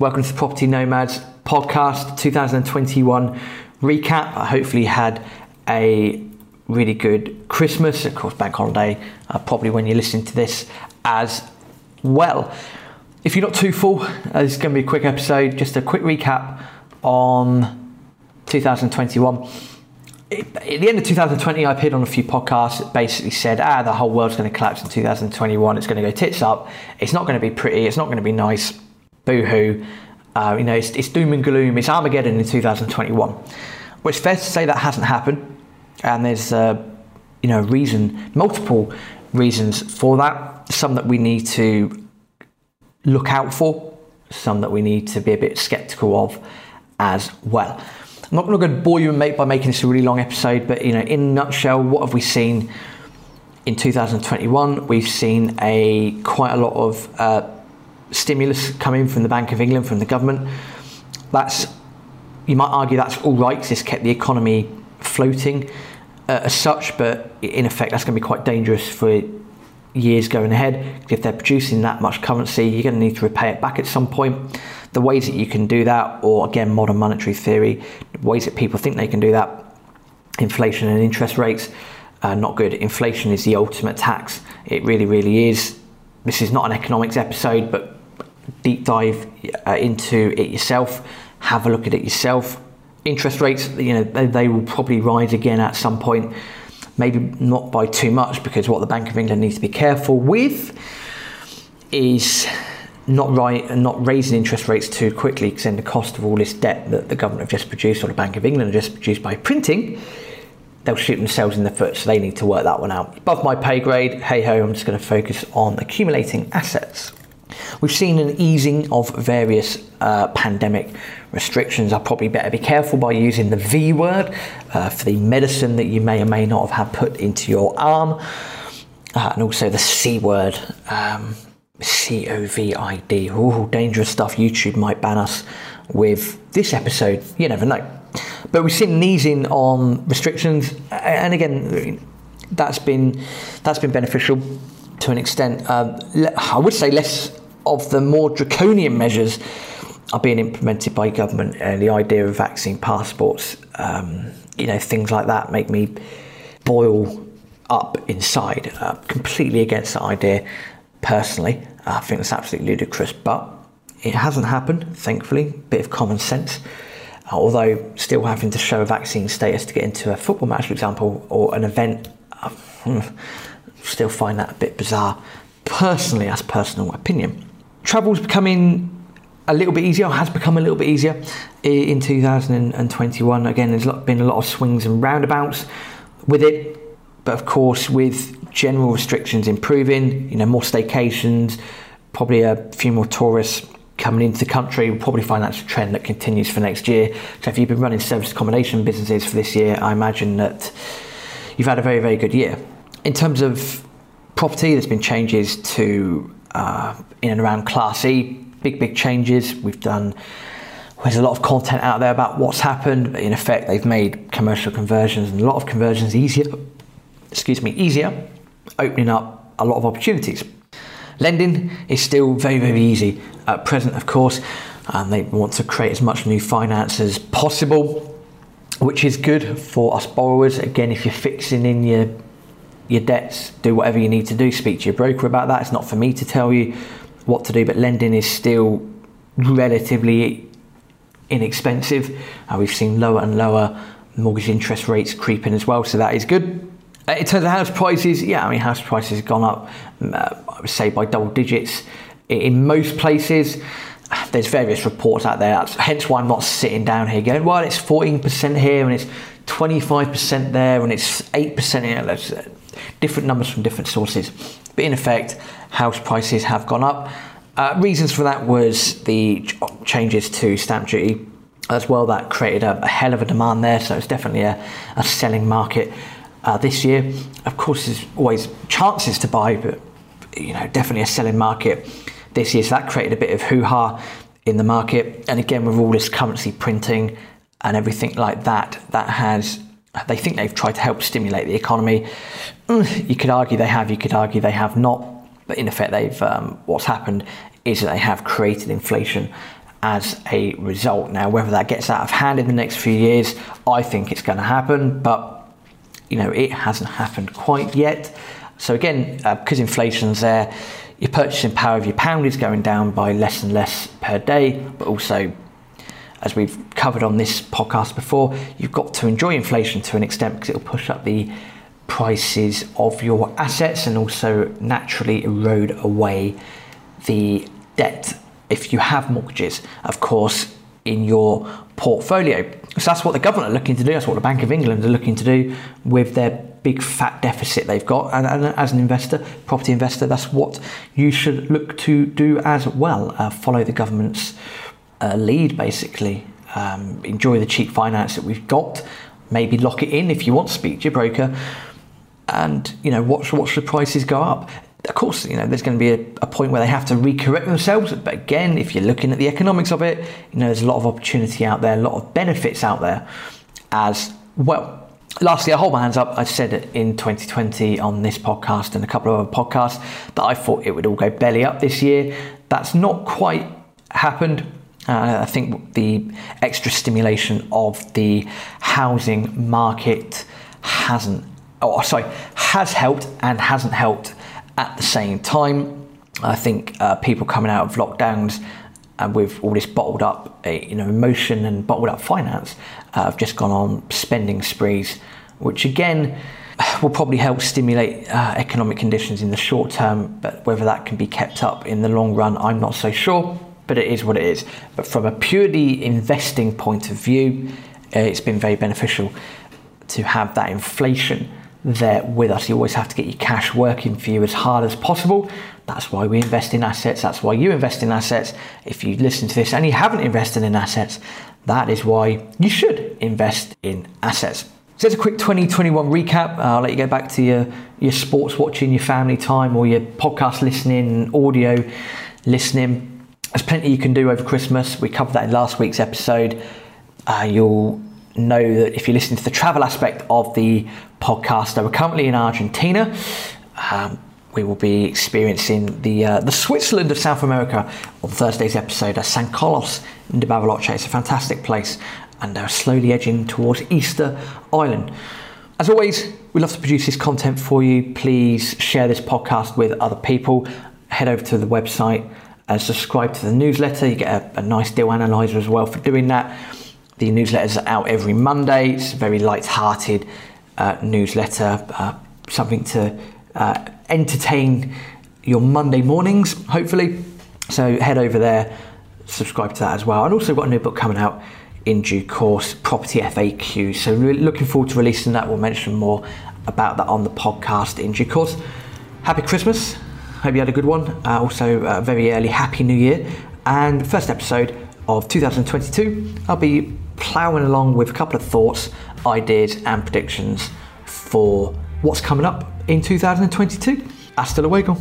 Welcome to the Property Nomads podcast 2021 recap. I hopefully had a really good Christmas, of course, bank holiday, uh, probably when you're listening to this as well. If you're not too full, uh, going to be a quick episode, just a quick recap on 2021 at the end of 2020, I appeared on a few podcasts that basically said, ah, the whole world's going to collapse in 2021. It's going to go tits up. It's not going to be pretty. It's not going to be nice. Boo hoo. Uh, you know, it's, it's, doom and gloom. It's Armageddon in 2021. Well, it's fair to say that hasn't happened. And there's, uh, you know, reason, multiple reasons for that. Some that we need to look out for, some that we need to be a bit skeptical of as well. I'm not going to bore you and mate by making this a really long episode, but you know, in a nutshell, what have we seen in 2021? We've seen a quite a lot of uh, stimulus coming from the Bank of England, from the government. That's you might argue that's all right it's kept the economy floating uh, as such, but in effect, that's going to be quite dangerous for years going ahead. If they're producing that much currency, you're going to need to repay it back at some point the ways that you can do that, or again, modern monetary theory, ways that people think they can do that, inflation and interest rates, uh, not good. Inflation is the ultimate tax. It really, really is. This is not an economics episode, but deep dive uh, into it yourself. Have a look at it yourself. Interest rates, you know, they, they will probably rise again at some point. Maybe not by too much, because what the Bank of England needs to be careful with is not right and not raising interest rates too quickly because then the cost of all this debt that the government have just produced or the Bank of England have just produced by printing, they'll shoot themselves in the foot. So they need to work that one out. Above my pay grade, hey ho, I'm just going to focus on accumulating assets. We've seen an easing of various uh, pandemic restrictions. I probably better be careful by using the V word uh, for the medicine that you may or may not have had put into your arm, uh, and also the C word. Um, C O V I D. Oh, dangerous stuff. YouTube might ban us with this episode. You never know. But we've seen an easing on restrictions, and again, that's been that's been beneficial to an extent. Um, I would say less of the more draconian measures are being implemented by government, and the idea of vaccine passports, um, you know, things like that make me boil up inside. Uh, completely against the idea personally. I think it's absolutely ludicrous, but it hasn't happened, thankfully. Bit of common sense. Uh, although still having to show a vaccine status to get into a football match, for example, or an event, uh, still find that a bit bizarre. Personally, as personal opinion. Travel's becoming a little bit easier, has become a little bit easier in 2021. Again, there's been a lot of swings and roundabouts with it, but of course, with general restrictions improving, you know, more staycations, probably a few more tourists coming into the country. We'll probably find that's a trend that continues for next year. So if you've been running service accommodation businesses for this year, I imagine that you've had a very, very good year. In terms of property, there's been changes to uh, in and around Class E, big, big changes. We've done there's a lot of content out there about what's happened, in effect, they've made commercial conversions and a lot of conversions easier. Excuse me, easier opening up a lot of opportunities. Lending is still very, very easy at present, of course, and they want to create as much new finance as possible, which is good for us borrowers. Again, if you're fixing in your your debts, do whatever you need to do. Speak to your broker about that. It's not for me to tell you what to do, but lending is still relatively inexpensive. Uh, we've seen lower and lower mortgage interest rates creeping as well, so that is good. Uh, in terms of house prices, yeah, I mean, house prices have gone up, uh, I would say, by double digits in most places. There's various reports out there, That's, hence why I'm not sitting down here going, well, it's 14% here and it's 25% there and it's 8% here. Different numbers from different sources. But in effect, house prices have gone up. Uh, reasons for that was the changes to stamp duty as well. That created a, a hell of a demand there, so it's definitely a, a selling market uh, this year. Of course, there's always chances to buy, but you know, definitely a selling market this year. So that created a bit of hoo-ha in the market. And again, with all this currency printing and everything like that, that has they think they've tried to help stimulate the economy. Mm, you could argue they have, you could argue they have not, but in effect, they've um, what's happened is that they have created inflation as a result. Now, whether that gets out of hand in the next few years, I think it's going to happen, but you know, it hasn't happened quite yet. So again, uh, because inflation's there, your purchasing power of your pound is going down by less and less per day, but also as we've covered on this podcast before, you've got to enjoy inflation to an extent because it'll push up the prices of your assets and also naturally erode away the debt if you have mortgages, of course, in your portfolio. So that's what the government are looking to do. That's what the Bank of England are looking to do with their big fat deficit they've got. And, and as an investor, property investor, that's what you should look to do as well. Uh, follow the government's uh, lead, basically. Um, enjoy the cheap finance that we've got. Maybe lock it in if you want to speak to your broker. And you know, watch watch the prices go up of course, you know, there's going to be a, a, point where they have to recorrect themselves. But again, if you're looking at the economics of it, you know, there's a lot of opportunity out there, a lot of benefits out there as well. Lastly, I hold my hands up. I said it in 2020 on this podcast and a couple of other podcasts that I thought it would all go belly up this year. That's not quite happened. Uh, I think the extra stimulation of the housing market hasn't, oh, sorry, has helped and hasn't helped at the same time. I think uh, people coming out of lockdowns and uh, with all this bottled up, uh, you know, emotion and bottled up finance, uh, have just gone on spending sprees, which again will probably help stimulate uh, economic conditions in the short term. But whether that can be kept up in the long run, I'm not so sure. But it is what it is. But from a purely investing point of view, uh, it's been very beneficial to have that inflation there with us. You always have to get your cash working for you as hard as possible. That's why we invest in assets. That's why you invest in assets. If you listen to this and you haven't invested in assets, that is why you should invest in assets. So there's a quick 2021 recap. I'll let you go back to your, your sports watching, your family time, or your podcast listening, audio listening. There's plenty you can do over Christmas. We covered that in last week's episode. Uh, you'll know that if you listen to the travel aspect of the podcast, we're currently in Argentina. Um, we will be experiencing the uh, the Switzerland of South America on Thursday's episode. of San Carlos de Bariloche. It's a fantastic place, and they're slowly edging towards Easter Island. As always, we love to produce this content for you. Please share this podcast with other people. Head over to the website and subscribe to the newsletter. You get a, a nice deal analyzer as well for doing that. The newsletters out every Monday. It's a very light-hearted uh, newsletter, uh, something to uh, entertain your Monday mornings, hopefully. So head over there, subscribe to that as well. And also got a new book coming out in due course, Property FAQ. So really looking forward to releasing that. We'll mention more about that on the podcast in due course. Happy Christmas. Hope you had a good one. Uh, also, a very early Happy New Year. And first episode of 2022, I'll be ploughing along with a couple of thoughts, ideas, and predictions for what's coming up in 2022. Hasta luego.